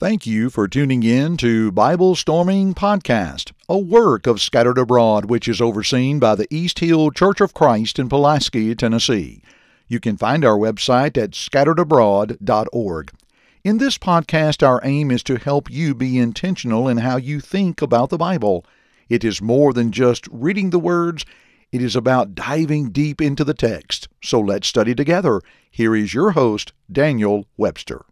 Thank you for tuning in to Bible Storming Podcast, a work of Scattered Abroad which is overseen by the East Hill Church of Christ in Pulaski, Tennessee. You can find our website at scatteredabroad.org. In this podcast, our aim is to help you be intentional in how you think about the Bible. It is more than just reading the words, it is about diving deep into the text. So let's study together. Here is your host, Daniel Webster.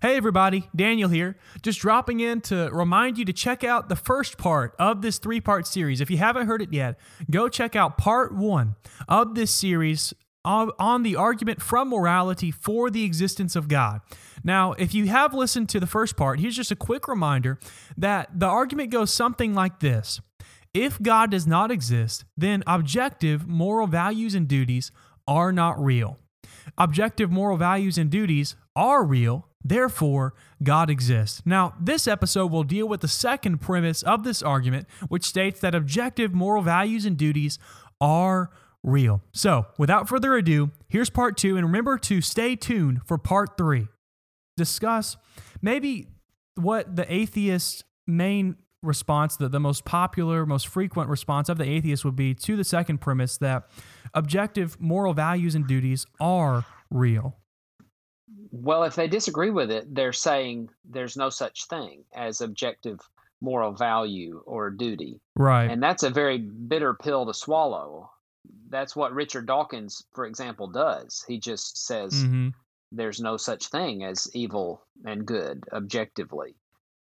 Hey everybody, Daniel here. Just dropping in to remind you to check out the first part of this three part series. If you haven't heard it yet, go check out part one of this series on the argument from morality for the existence of God. Now, if you have listened to the first part, here's just a quick reminder that the argument goes something like this If God does not exist, then objective moral values and duties are not real. Objective moral values and duties are real Therefore, God exists. Now, this episode will deal with the second premise of this argument, which states that objective moral values and duties are real. So, without further ado, here's part two, and remember to stay tuned for part three. Discuss maybe what the atheist main response, the, the most popular, most frequent response of the atheist would be to the second premise that objective moral values and duties are real. Well, if they disagree with it, they're saying there's no such thing as objective moral value or duty. Right. And that's a very bitter pill to swallow. That's what Richard Dawkins, for example, does. He just says mm-hmm. there's no such thing as evil and good objectively.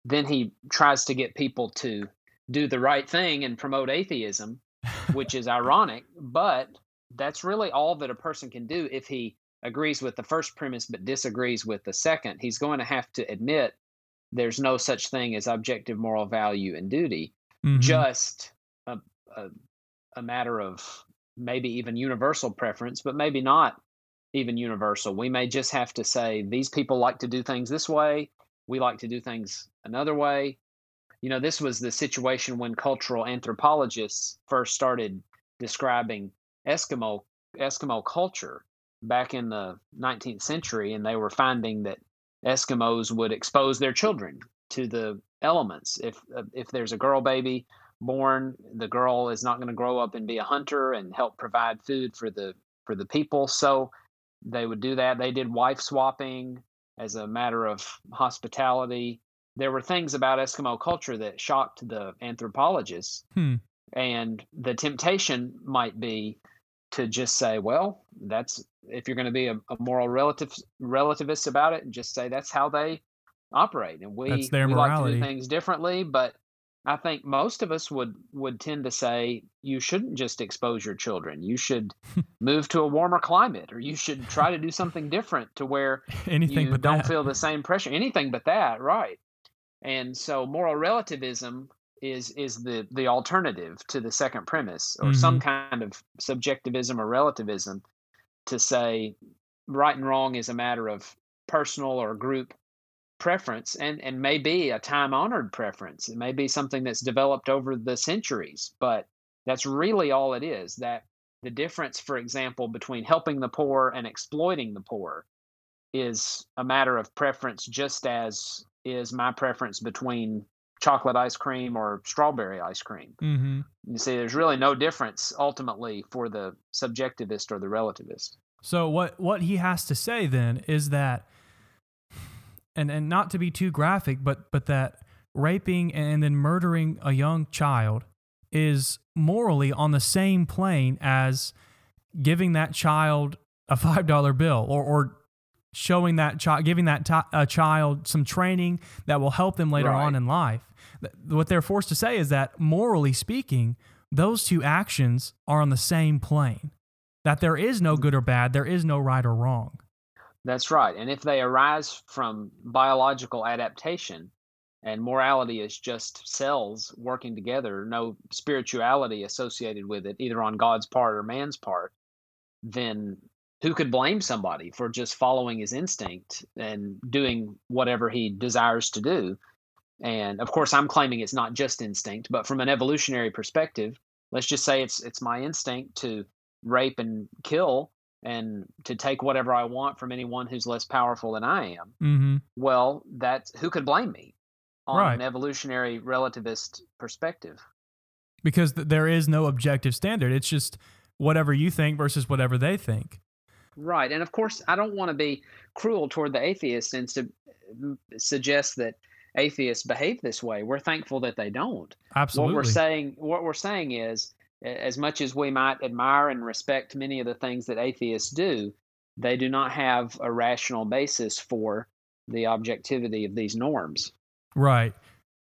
Then he tries to get people to do the right thing and promote atheism, which is ironic, but that's really all that a person can do if he agrees with the first premise but disagrees with the second, he's going to have to admit there's no such thing as objective moral value and duty, mm-hmm. just a, a, a matter of maybe even universal preference, but maybe not even universal. We may just have to say these people like to do things this way, we like to do things another way. You know, this was the situation when cultural anthropologists first started describing Eskimo Eskimo culture back in the 19th century, and they were finding that Eskimos would expose their children to the elements. If uh, if there's a girl baby born, the girl is not going to grow up and be a hunter and help provide food for the for the people. So they would do that. They did wife swapping as a matter of hospitality. There were things about Eskimo culture that shocked the anthropologists. Hmm. And the temptation might be to just say, well, that's if you're going to be a, a, moral relative relativist about it, and just say that's how they operate, and we we like to do things differently. But I think most of us would would tend to say you shouldn't just expose your children. You should move to a warmer climate, or you should try to do something different to where anything you but don't that. feel the same pressure. Anything but that, right? And so moral relativism is is the the alternative to the second premise or mm-hmm. some kind of subjectivism or relativism to say right and wrong is a matter of personal or group preference and and may be a time honored preference it may be something that's developed over the centuries but that's really all it is that the difference for example between helping the poor and exploiting the poor is a matter of preference just as is my preference between chocolate ice cream or strawberry ice cream. Mm-hmm. You see, there's really no difference ultimately for the subjectivist or the relativist. So what what he has to say then is that, and and not to be too graphic, but but that raping and then murdering a young child is morally on the same plane as giving that child a five dollar bill or or showing that child, giving that t- a uh, child some training that will help them later right. on in life what they're forced to say is that morally speaking, those two actions are on the same plane. That there is no good or bad, there is no right or wrong. That's right. And if they arise from biological adaptation and morality is just cells working together, no spirituality associated with it, either on God's part or man's part, then who could blame somebody for just following his instinct and doing whatever he desires to do? And of course, I'm claiming it's not just instinct, but from an evolutionary perspective, let's just say it's it's my instinct to rape and kill and to take whatever I want from anyone who's less powerful than I am. Mm-hmm. Well, that's who could blame me on Right. an evolutionary relativist perspective. Because th- there is no objective standard. It's just whatever you think versus whatever they think. Right. And of course, I don't want to be cruel toward the atheists and to suggest that atheists behave this way. We're thankful that they don't. Absolutely. What we're saying what we're saying is as much as we might admire and respect many of the things that atheists do, they do not have a rational basis for the objectivity of these norms. Right.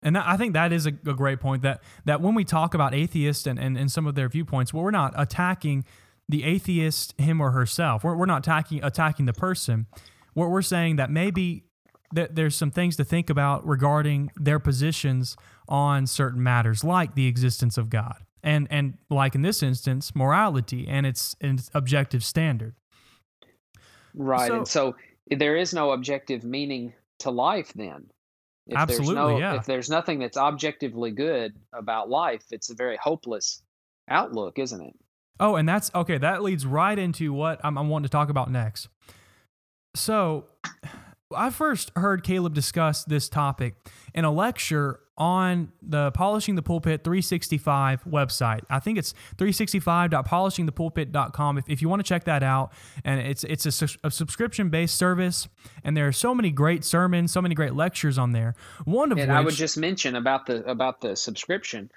And that, I think that is a, a great point that, that when we talk about atheists and, and, and some of their viewpoints, well, we're not attacking the atheist, him or herself. We're, we're not attacking, attacking the person. What we're saying that maybe that there's some things to think about regarding their positions on certain matters, like the existence of God. And, and like in this instance, morality and its, its objective standard. Right. So- and so there is no objective meaning to life then. If there's Absolutely, no, yeah. If there's nothing that's objectively good about life, it's a very hopeless outlook, isn't it? Oh, and that's okay. That leads right into what I'm, I'm wanting to talk about next. So, I first heard Caleb discuss this topic in a lecture on the Polishing the Pulpit 365 website. I think it's 365.polishingthepulpit.com if, if you want to check that out. And it's it's a, a subscription based service, and there are so many great sermons, so many great lectures on there. One of And which I would just mention about the about the subscription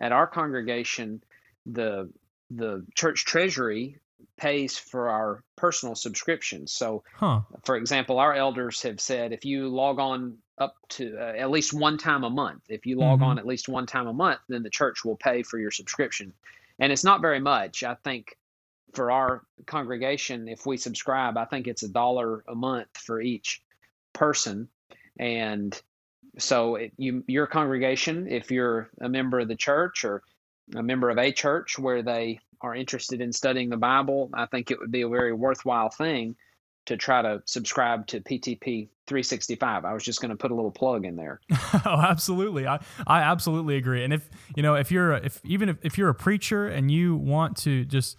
at our congregation, the the church treasury pays for our personal subscriptions. So, huh. for example, our elders have said if you log on up to uh, at least one time a month, if you log Mhm. on at least one time a month, then the church will pay for your subscription. And it's not very much. I think for our congregation, if we subscribe, I think it's a dollar a month for each person. And so it, you, your congregation, if you're a member of the church or a member of a church where they are interested in studying the Bible, I think it would be a very worthwhile thing to try to subscribe to PTP 365. I was just going to put a little plug in there. oh, absolutely. I, I absolutely agree. And if you know, if you're a, if even if, if you're a preacher and you want to just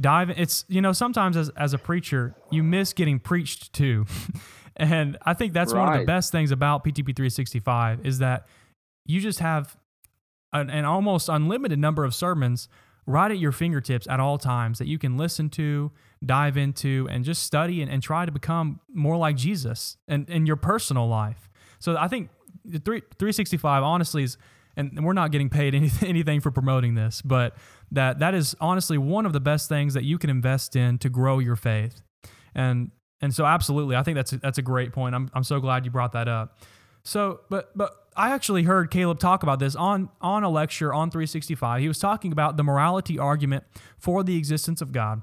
dive in, it's you know, sometimes as as a preacher, you miss getting preached to. and I think that's one of the best things about PTP 365 is that you just have an, an almost unlimited number of sermons right at your fingertips at all times that you can listen to, dive into, and just study and, and try to become more like Jesus and in your personal life. So I think the three, 365 honestly is, and we're not getting paid anything, anything for promoting this, but that that is honestly one of the best things that you can invest in to grow your faith. And and so absolutely, I think that's a, that's a great point. I'm I'm so glad you brought that up. So, but but I actually heard Caleb talk about this on on a lecture on 365. He was talking about the morality argument for the existence of God.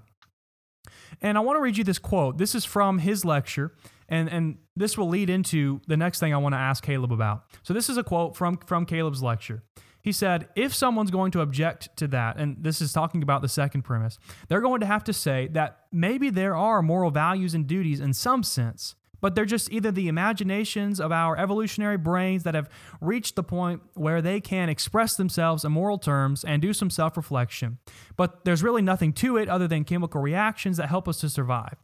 And I want to read you this quote. This is from his lecture, and and this will lead into the next thing I want to ask Caleb about. So this is a quote from from Caleb's lecture. He said, if someone's going to object to that, and this is talking about the second premise, they're going to have to say that maybe there are moral values and duties in some sense, but they're just either the imaginations of our evolutionary brains that have reached the point where they can express themselves in moral terms and do some self reflection. But there's really nothing to it other than chemical reactions that help us to survive.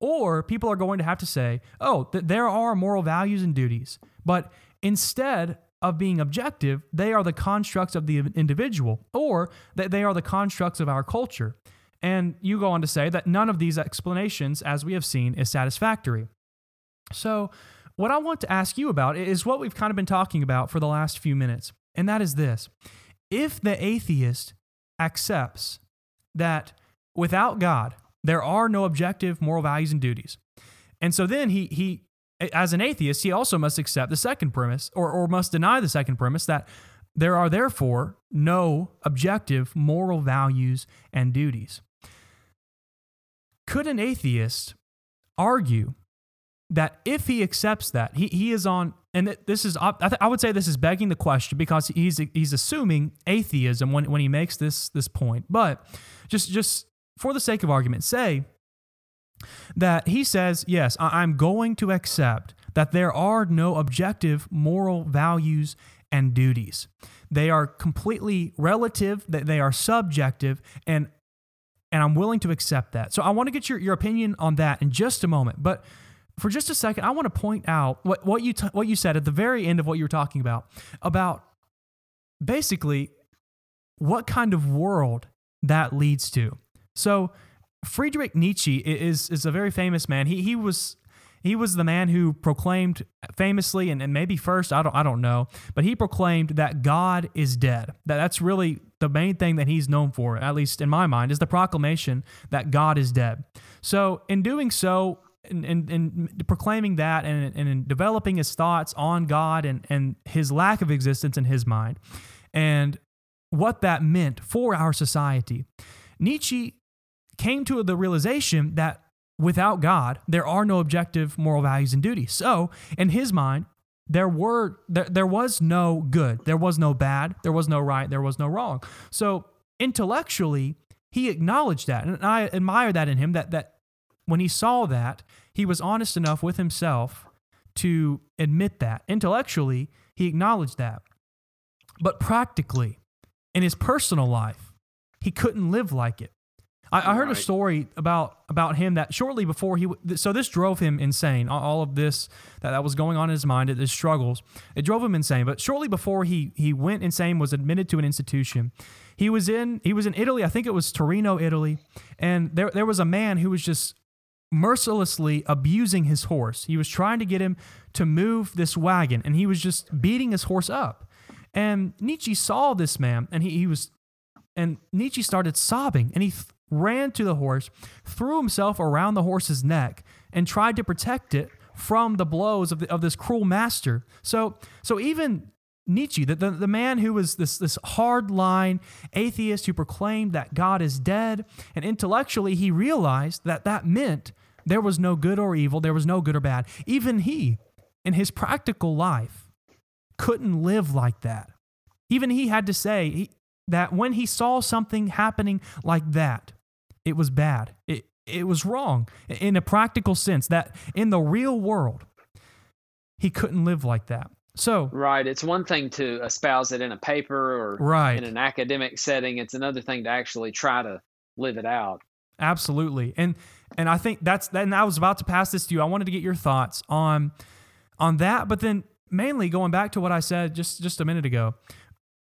Or people are going to have to say, oh, th- there are moral values and duties, but instead of being objective, they are the constructs of the individual, or that they are the constructs of our culture. And you go on to say that none of these explanations, as we have seen, is satisfactory. So, what I want to ask you about is what we've kind of been talking about for the last few minutes, and that is this. If the atheist accepts that without God, there are no objective moral values and duties, and so then he, he as an atheist, he also must accept the second premise or, or must deny the second premise that there are therefore no objective moral values and duties. Could an atheist argue that if he accepts that, he, he is on, and this is, I, th- I would say this is begging the question because he's, he's assuming atheism when, when he makes this, this point. But just, just for the sake of argument, say that he says, yes, I'm going to accept that there are no objective moral values and duties. They are completely relative, that they are subjective, and and I'm willing to accept that. So I want to get your, your opinion on that in just a moment. But for just a second, I want to point out what, what you t- what you said at the very end of what you were talking about about basically what kind of world that leads to. So Friedrich Nietzsche is is a very famous man. He he was he was the man who proclaimed famously and, and maybe first I don't I don't know, but he proclaimed that God is dead. That that's really the main thing that he's known for, at least in my mind, is the proclamation that God is dead. So in doing so, in, in, in, proclaiming that and, and developing his thoughts on God and, and his lack of existence in his mind and what that meant for our society, Nietzsche came to the realization that without God, there are no objective moral values and duties. So, in his mind, there were there, there was no good, there was no bad, there was no right, there was no wrong. So, intellectually, he acknowledged that, and I admire that in him. That that when he saw that, he was honest enough with himself to admit that. Intellectually, he acknowledged that, but practically, in his personal life, he couldn't live like it. I, I heard right. a story about about him that shortly before he so this drove him insane. All of this that, that was going on in his mind, his struggles, it drove him insane. But shortly before he he went insane, was admitted to an institution. He was in he was in Italy. I think it was Torino, Italy, and there there was a man who was just mercilessly abusing his horse. He was trying to get him to move this wagon, and he was just beating his horse up. And Nietzsche saw this man, and he, he was, and Nietzsche started sobbing, and he th- ran to the horse, threw himself around the horse's neck, and tried to protect it from the blows of, the, of this cruel master. So, so even Nietzsche, the, the, the man who was this, this hard line atheist who proclaimed that God is dead, and intellectually he realized that that meant there was no good or evil, there was no good or bad. Even he, in his practical life, couldn't live like that. Even he had to say that when he saw something happening like that, it was bad. It, it was wrong in a practical sense, that in the real world, he couldn't live like that. So right, it's one thing to espouse it in a paper or right. in an academic setting. It's another thing to actually try to live it out. Absolutely, and and I think that's and I was about to pass this to you. I wanted to get your thoughts on on that, but then mainly going back to what I said just just a minute ago.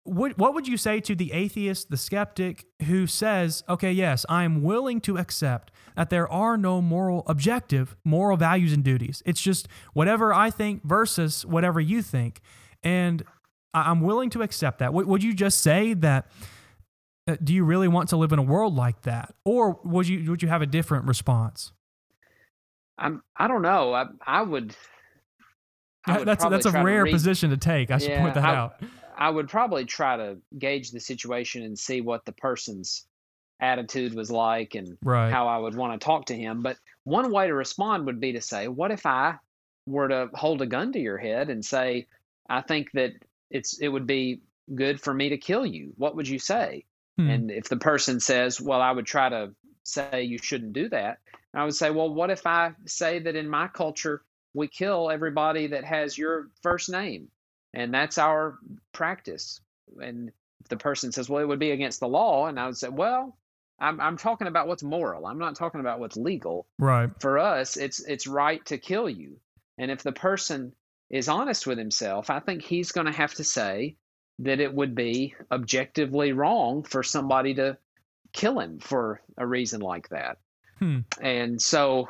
What, what would you say to the atheist, the skeptic who says, okay, yes, I am willing to accept that there are no moral, objective moral values and duties. It's just whatever I think versus whatever you think. And I'm willing to accept that. Would you just say that? Uh, do you really want to live in a world like that, or would you would you have a different response? I'm. I don't know. I I would. I would that's that's a rare position to take. I should yeah, point that I, out. I would probably try to gauge the situation and see what the person's attitude was like and right. how I would want to talk to him. But one way to respond would be to say, "What if I were to hold a gun to your head and say, I think that it's it would be good for me to kill you. What would you say?" Hmm. And if the person says, "Well, I would try to say you shouldn't do that," I would say, "Well, what if I say that in my culture we kill everybody that has your first name?" and that's our practice. And if the person says, "Well, it would be against the law," and I would say, "Well, I'm I'm talking about what's moral. I'm not talking about what's legal. Right. For us, it's it's right to kill you. And if the person is honest with himself, I think he's going to have to say that it would be objectively wrong for somebody to kill him for a reason like that. Hmm. And so,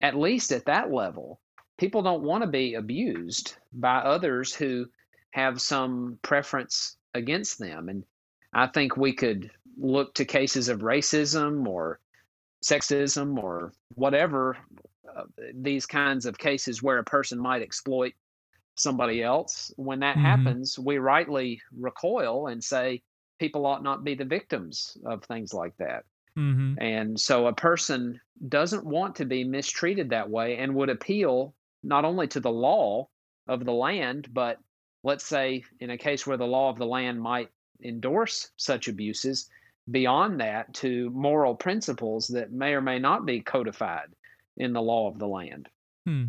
at least at that level, people don't want to be abused by others who have some preference against them. And I think we could look to cases of racism or sexism or whatever uh, these kinds of cases where a person might exploit somebody else. When that mm-hmm. happens, we rightly recoil and say people ought not be the victims of things like that. Mm-hmm. And so a person doesn't want to be mistreated that way and would appeal not only to the law of the land, but let's say in a case where the law of the land might endorse such abuses, beyond that to moral principles that may or may not be codified in the law of the land. Hmm.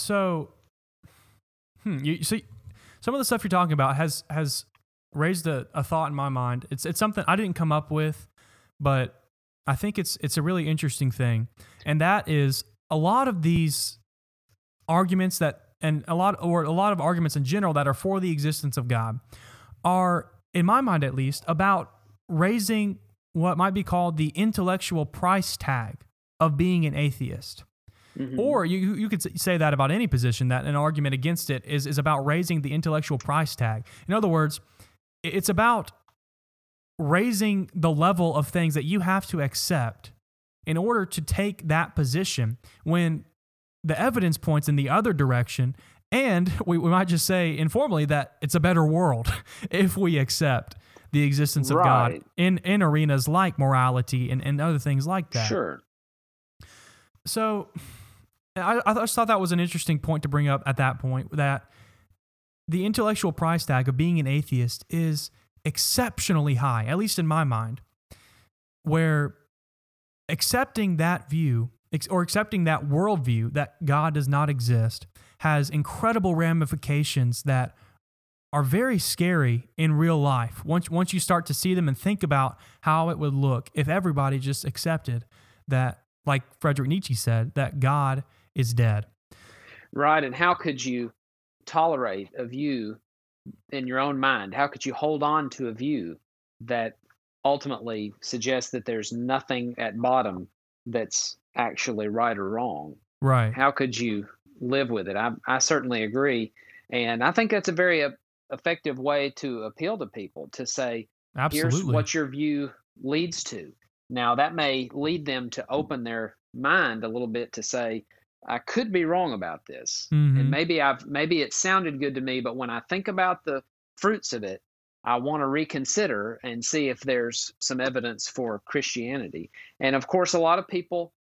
So, hmm, you see, some of the stuff you're talking about has has raised a, a thought in my mind. It's it's something I didn't come up with, but I think it's it's a really interesting thing, and that is a lot of these arguments that and a lot or a lot of arguments in general that are for the existence of God are in my mind at least about raising what might be called the intellectual price tag of being an atheist. Mm-hmm. Or you, you could say that about any position, that an argument against it is, is about raising the intellectual price tag. In other words, it's about raising the level of things that you have to accept in order to take that position when the evidence points in the other direction. And we, we might just say informally that it's a better world if we accept the existence of right. God in, in arenas like morality and, and other things like that. Sure. So I, I just thought that was an interesting point to bring up at that point that the intellectual price tag of being an atheist is exceptionally high, at least in my mind, where accepting that view or accepting that worldview that God does not exist has incredible ramifications that are very scary in real life. Once, once you start to see them and think about how it would look if everybody just accepted that, like Frederick Nietzsche said, that God is dead. Right. And how could you tolerate a view in your own mind? How could you hold on to a view that ultimately suggests that there's nothing at bottom that's actually right or wrong? Right. How could you live with it? I, I certainly agree. And I think that's a very uh, effective way to appeal to people to say, Absolutely. here's what your view leads to. Now, that may lead them to open their mind a little bit to say, I could be wrong about this. Mm-hmm. And maybe I've maybe it sounded good to me, but when I think about the fruits of it, I want to reconsider and see if there's some evidence for Christianity. And of course, a lot of people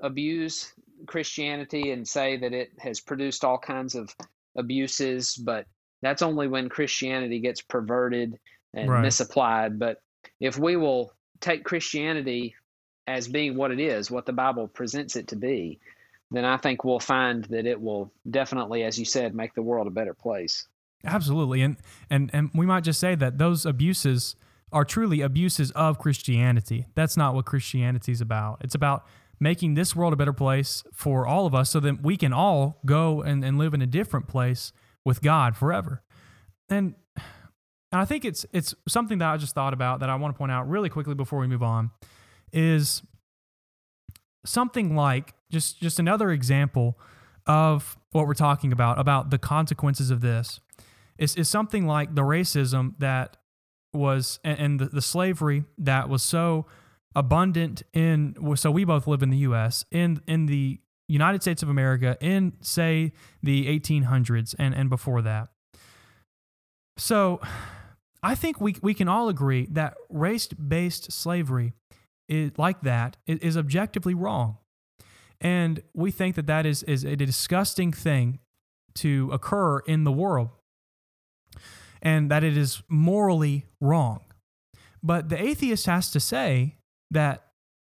abuse Christianity and say that it has produced all kinds of abuses, but that's only when Christianity gets perverted and right. misapplied. But if we will take Christianity as being what it is, what the Bible presents it to be, then I think we'll find that it will definitely, as you said, make the world a better place. Absolutely, and and and we might just say that those abuses are truly abuses of Christianity. That's not what Christianity is about. It's about making this world a better place for all of us, so that we can all go and, and live in a different place with God forever. And and I think it's it's something that I just thought about that I want to point out really quickly before we move on is something like just just another example of what we're talking about about the consequences of this is, is something like the racism that was and, and the, the slavery that was so abundant in so we both live in the US in in the United States of America in say the 1800s and and before that. So I think we we can all agree that race-based slavery is like that is objectively wrong. And we think that that is, is a disgusting thing to occur in the world and that it is morally wrong. But the atheist has to say that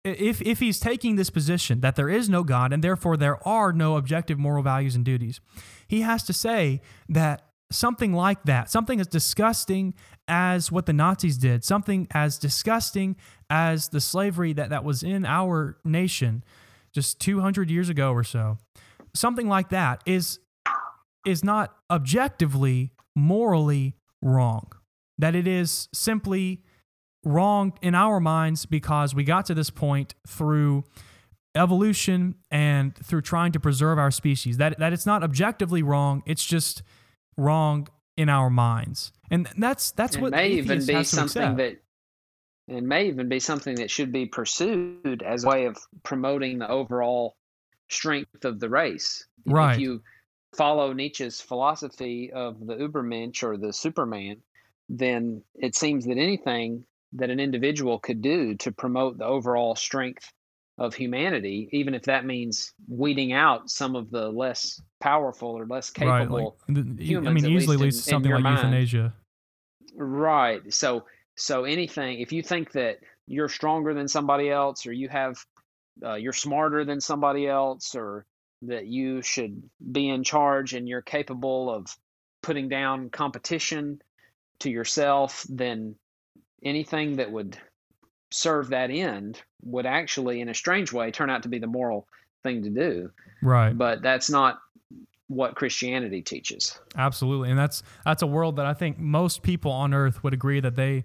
if, if he's taking this position that there is no God and therefore there are no objective moral values and duties, he has to say that something like that, something as disgusting as what the Nazis did, something as disgusting as the slavery that, that was in our nation just 200 years ago or so, something like that is, is not objectively, morally wrong. That it is simply wrong in our minds because we got to this point through evolution and through trying to preserve our species. That, that it's not objectively wrong, it's just wrong in our minds. And that's that's it what may even be something that it may even be something that should be pursued as a way of promoting the overall strength of the race. Right. If you follow Nietzsche's philosophy of the Übermensch or the Superman, then it seems that anything that an individual could do to promote the overall strength of humanity, even if that means weeding out some of the less powerful or less capable right, like, humans. I mean, easily leads to something like mind. euthanasia. Right. So, so anything, if you think that you're stronger than somebody else, or you have, uh, you're smarter than somebody else, or that you should be in charge and you're capable of putting down competition to yourself, then anything that would serve that end would actually, in a strange way, turn out to be the moral thing to do. Right. But that's not what Christianity teaches. Absolutely. And that's that's a world that I think most people on earth would agree that they